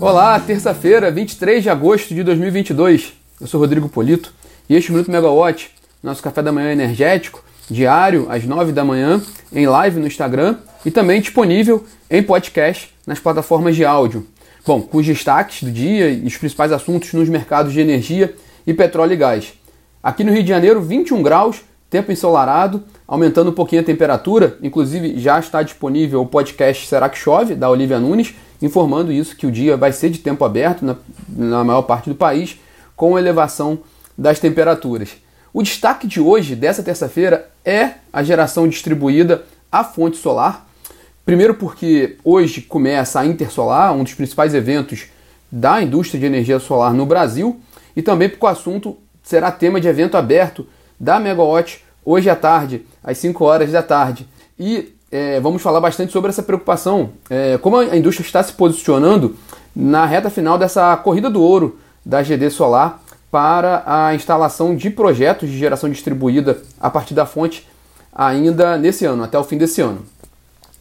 Olá, terça-feira, 23 de agosto de 2022. Eu sou Rodrigo Polito e este é Minuto Megawatt, nosso café da manhã energético, diário às 9 da manhã, em live no Instagram e também disponível em podcast nas plataformas de áudio. Bom, com os destaques do dia e os principais assuntos nos mercados de energia e petróleo e gás. Aqui no Rio de Janeiro, 21 graus, tempo ensolarado, aumentando um pouquinho a temperatura. Inclusive, já está disponível o podcast Será que Chove, da Olivia Nunes, informando isso que o dia vai ser de tempo aberto na, na maior parte do país, com elevação das temperaturas. O destaque de hoje, dessa terça-feira, é a geração distribuída à fonte solar. Primeiro, porque hoje começa a Intersolar, um dos principais eventos da indústria de energia solar no Brasil, e também porque o assunto será tema de evento aberto da Megawatt hoje à tarde, às 5 horas da tarde. E é, vamos falar bastante sobre essa preocupação, é, como a indústria está se posicionando na reta final dessa corrida do ouro da GD Solar para a instalação de projetos de geração distribuída a partir da fonte ainda nesse ano, até o fim desse ano.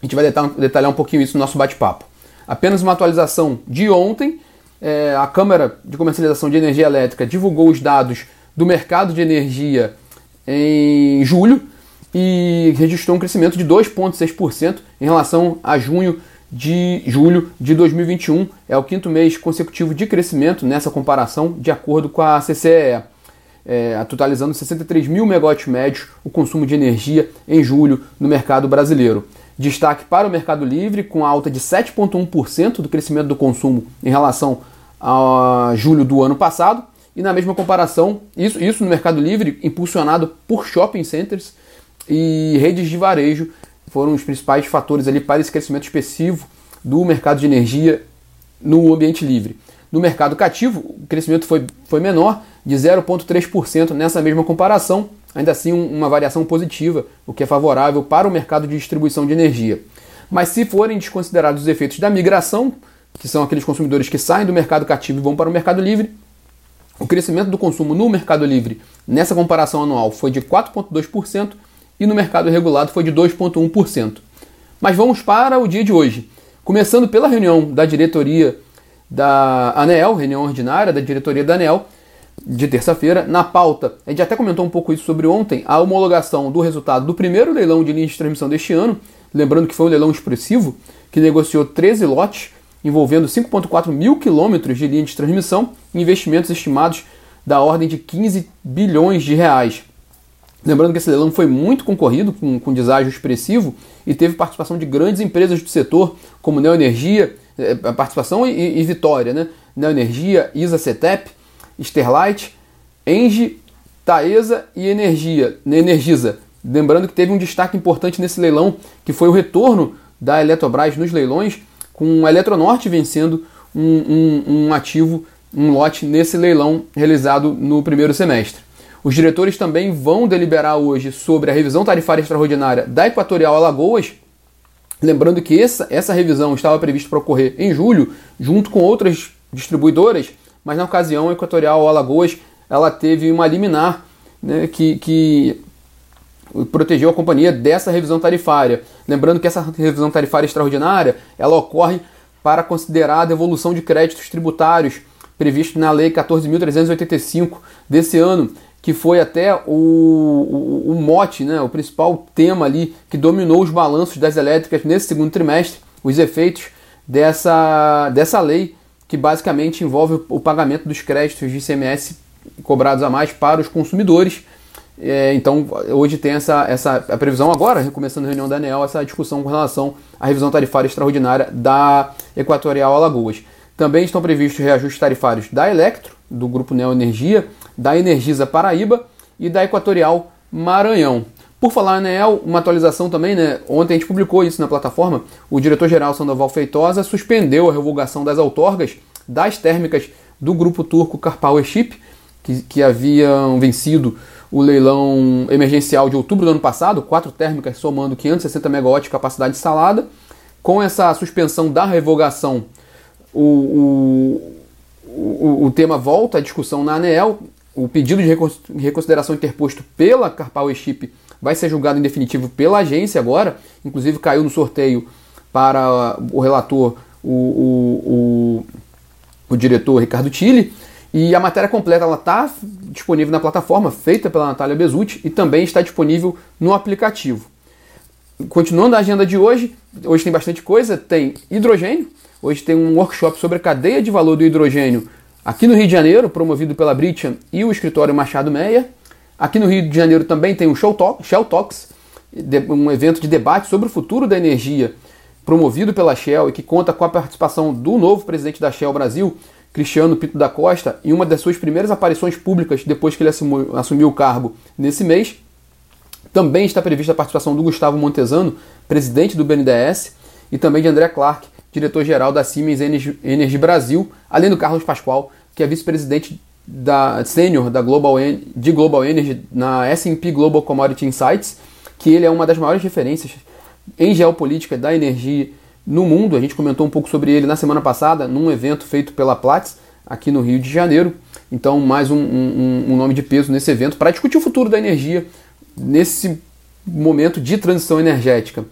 A gente vai detalhar um pouquinho isso no nosso bate-papo. Apenas uma atualização de ontem, é, a Câmara de Comercialização de Energia Elétrica divulgou os dados do mercado de energia em julho e registrou um crescimento de 2,6% em relação a junho de julho de 2021. É o quinto mês consecutivo de crescimento nessa comparação, de acordo com a CCE, é, totalizando 63 mil megawatts médios o consumo de energia em julho no mercado brasileiro. Destaque para o Mercado Livre, com alta de 7,1% do crescimento do consumo em relação a julho do ano passado. E na mesma comparação, isso, isso no Mercado Livre, impulsionado por shopping centers, e redes de varejo foram os principais fatores ali para esse crescimento expressivo do mercado de energia no ambiente livre. No mercado cativo, o crescimento foi, foi menor, de 0,3% nessa mesma comparação, ainda assim uma variação positiva, o que é favorável para o mercado de distribuição de energia. Mas se forem desconsiderados os efeitos da migração, que são aqueles consumidores que saem do mercado cativo e vão para o mercado livre, o crescimento do consumo no mercado livre nessa comparação anual foi de 4,2%, e no mercado regulado foi de 2,1%. Mas vamos para o dia de hoje. Começando pela reunião da diretoria da ANEL, reunião ordinária da diretoria da ANEL, de terça-feira. Na pauta, a gente até comentou um pouco isso sobre ontem, a homologação do resultado do primeiro leilão de linhas de transmissão deste ano, lembrando que foi um leilão expressivo, que negociou 13 lotes, envolvendo 5,4 mil quilômetros de linha de transmissão, investimentos estimados da ordem de 15 bilhões de reais. Lembrando que esse leilão foi muito concorrido, com, com deságio expressivo, e teve participação de grandes empresas do setor, como Neoenergia, eh, a participação e, e Vitória, né? Neoenergia, ISA Cetep, Sterlite, Engie, Taesa e Energia, Energisa. Lembrando que teve um destaque importante nesse leilão, que foi o retorno da Eletrobras nos leilões, com a Eletronorte vencendo um, um, um ativo, um lote nesse leilão realizado no primeiro semestre. Os diretores também vão deliberar hoje sobre a revisão tarifária extraordinária da Equatorial Alagoas. Lembrando que essa, essa revisão estava prevista para ocorrer em julho, junto com outras distribuidoras, mas na ocasião a Equatorial Alagoas ela teve uma liminar né, que, que protegeu a companhia dessa revisão tarifária. Lembrando que essa revisão tarifária extraordinária ela ocorre para considerar a devolução de créditos tributários previsto na Lei 14.385 desse ano que foi até o, o, o, mote, né, o principal tema ali que dominou os balanços das elétricas nesse segundo trimestre, os efeitos dessa, dessa lei que basicamente envolve o pagamento dos créditos de ICMS cobrados a mais para os consumidores. É, então, hoje tem essa, essa a previsão, agora, começando a reunião da ANEL, essa discussão com relação à revisão tarifária extraordinária da Equatorial Alagoas. Também estão previstos reajustes tarifários da Electro, do Grupo Neo Energia, da Energisa Paraíba e da Equatorial Maranhão. Por falar na EL, uma atualização também, né? Ontem a gente publicou isso na plataforma. O diretor-geral Sandoval Feitosa suspendeu a revogação das outorgas das térmicas do grupo turco Carpower Ship, que, que haviam vencido o leilão emergencial de outubro do ano passado, quatro térmicas somando 560 MW de capacidade instalada. Com essa suspensão da revogação, o, o, o, o tema volta à discussão na ANEEL o pedido de reconsideração interposto pela Carpower Chip vai ser julgado em definitivo pela agência agora, inclusive caiu no sorteio para o relator o, o, o diretor Ricardo Tille. E a matéria completa está disponível na plataforma, feita pela Natália Bezutti, e também está disponível no aplicativo. Continuando a agenda de hoje, hoje tem bastante coisa, tem hidrogênio, hoje tem um workshop sobre a cadeia de valor do hidrogênio aqui no Rio de Janeiro, promovido pela Britian e o escritório Machado Meia. Aqui no Rio de Janeiro também tem o Shell Talks, um evento de debate sobre o futuro da energia promovido pela Shell e que conta com a participação do novo presidente da Shell Brasil, Cristiano Pito da Costa, em uma das suas primeiras aparições públicas depois que ele assumiu, assumiu o cargo nesse mês. Também está prevista a participação do Gustavo Montesano, presidente do BNDES, e também de André Clark, diretor-geral da Siemens Energy, Brasil, além do Carlos Pascoal, que é vice-presidente da sênior da Global de Global Energy na S&P Global Commodity Insights, que ele é uma das maiores referências em geopolítica da energia no mundo. A gente comentou um pouco sobre ele na semana passada, num evento feito pela Platts, aqui no Rio de Janeiro. Então, mais um, um, um nome de peso nesse evento para discutir o futuro da energia nesse momento de transição energética.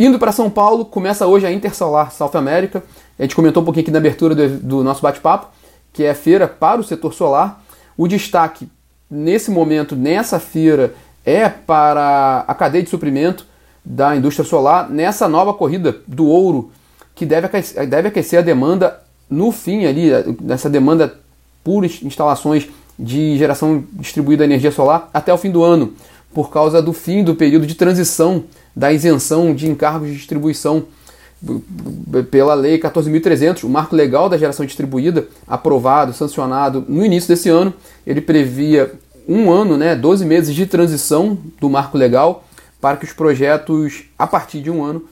Indo para São Paulo, começa hoje a Intersolar South America. A gente comentou um pouquinho aqui na abertura do, do nosso bate-papo, que é a feira para o setor solar. O destaque nesse momento, nessa feira, é para a cadeia de suprimento da indústria solar nessa nova corrida do ouro que deve aquecer, deve aquecer a demanda no fim ali, nessa demanda por instalações de geração distribuída de energia solar até o fim do ano, por causa do fim do período de transição da isenção de encargos de distribuição pela Lei 14.300, o marco legal da geração distribuída, aprovado, sancionado no início desse ano. Ele previa um ano, né, 12 meses de transição do marco legal para que os projetos, a partir de um ano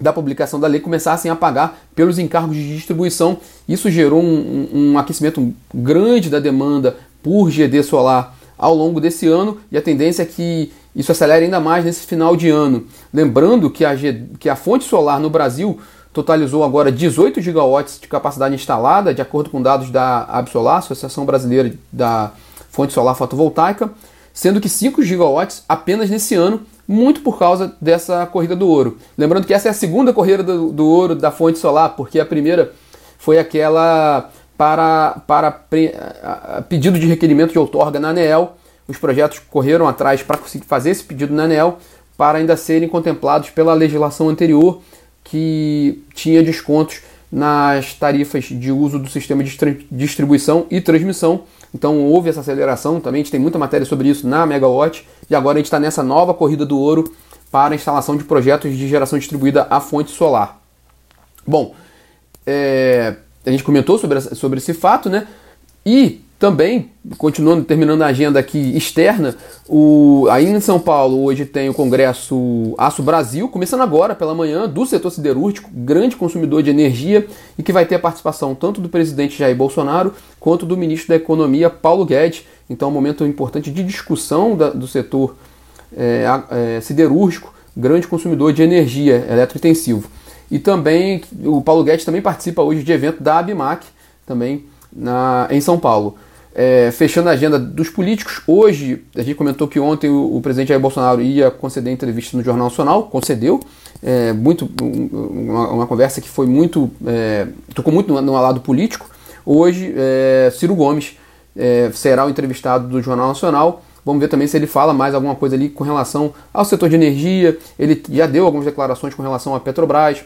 da publicação da lei, começassem a pagar pelos encargos de distribuição. Isso gerou um, um, um aquecimento grande da demanda por GD solar ao longo desse ano e a tendência é que isso acelere ainda mais nesse final de ano. Lembrando que a, que a fonte solar no Brasil totalizou agora 18 gigawatts de capacidade instalada, de acordo com dados da Absolar, Associação Brasileira da Fonte Solar Fotovoltaica, sendo que 5 gigawatts apenas nesse ano muito por causa dessa corrida do ouro. Lembrando que essa é a segunda corrida do, do ouro da fonte solar, porque a primeira foi aquela para, para pre, a, pedido de requerimento de outorga na ANEEL. Os projetos correram atrás para conseguir fazer esse pedido na ANEEL para ainda serem contemplados pela legislação anterior que tinha descontos nas tarifas de uso do sistema de distribuição e transmissão então houve essa aceleração também, a gente tem muita matéria sobre isso na Megawatt, e agora a gente está nessa nova corrida do ouro para a instalação de projetos de geração distribuída à fonte solar. Bom, é, a gente comentou sobre, sobre esse fato, né? E também, continuando, terminando a agenda aqui externa, o, aí em São Paulo hoje tem o Congresso Aço Brasil, começando agora pela manhã, do setor siderúrgico, grande consumidor de energia, e que vai ter a participação tanto do presidente Jair Bolsonaro quanto do ministro da Economia, Paulo Guedes. Então, um momento importante de discussão da, do setor é, é, siderúrgico, grande consumidor de energia eletrointensivo. E também, o Paulo Guedes também participa hoje de evento da ABMAC, também na, em São Paulo. É, fechando a agenda dos políticos, hoje a gente comentou que ontem o, o, presidente Jair Bolsonaro ia conceder entrevista no Jornal Nacional, concedeu, é, muito, uma, uma, conversa que foi muito, é, tocou muito no, no lado político. Hoje, é, Ciro Gomes é, será o entrevistado do Jornal Nacional. Vamos ver também se ele fala mais alguma coisa ali com relação ao setor de energia. Ele já deu algumas declarações com relação à Petrobras,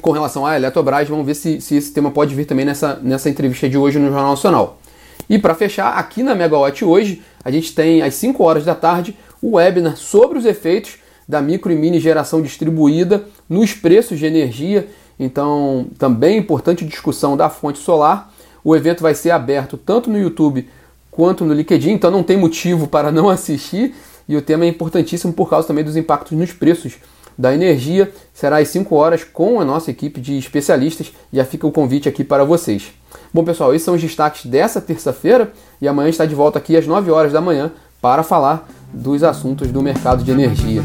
com relação à Eletrobras. Vamos ver se, se esse tema pode vir também nessa, nessa entrevista de hoje no Jornal Nacional. E para fechar, aqui na Megawatt hoje, a gente tem às 5 horas da tarde o webinar sobre os efeitos da micro e mini geração distribuída nos preços de energia. Então, também importante discussão da fonte solar. O evento vai ser aberto tanto no YouTube quanto no LinkedIn, então não tem motivo para não assistir. E o tema é importantíssimo por causa também dos impactos nos preços da energia. Será às 5 horas com a nossa equipe de especialistas. Já fica o convite aqui para vocês. Bom, pessoal, esses são os destaques dessa terça-feira e amanhã está de volta aqui às 9 horas da manhã para falar dos assuntos do mercado de energia.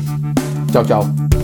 Tchau, tchau.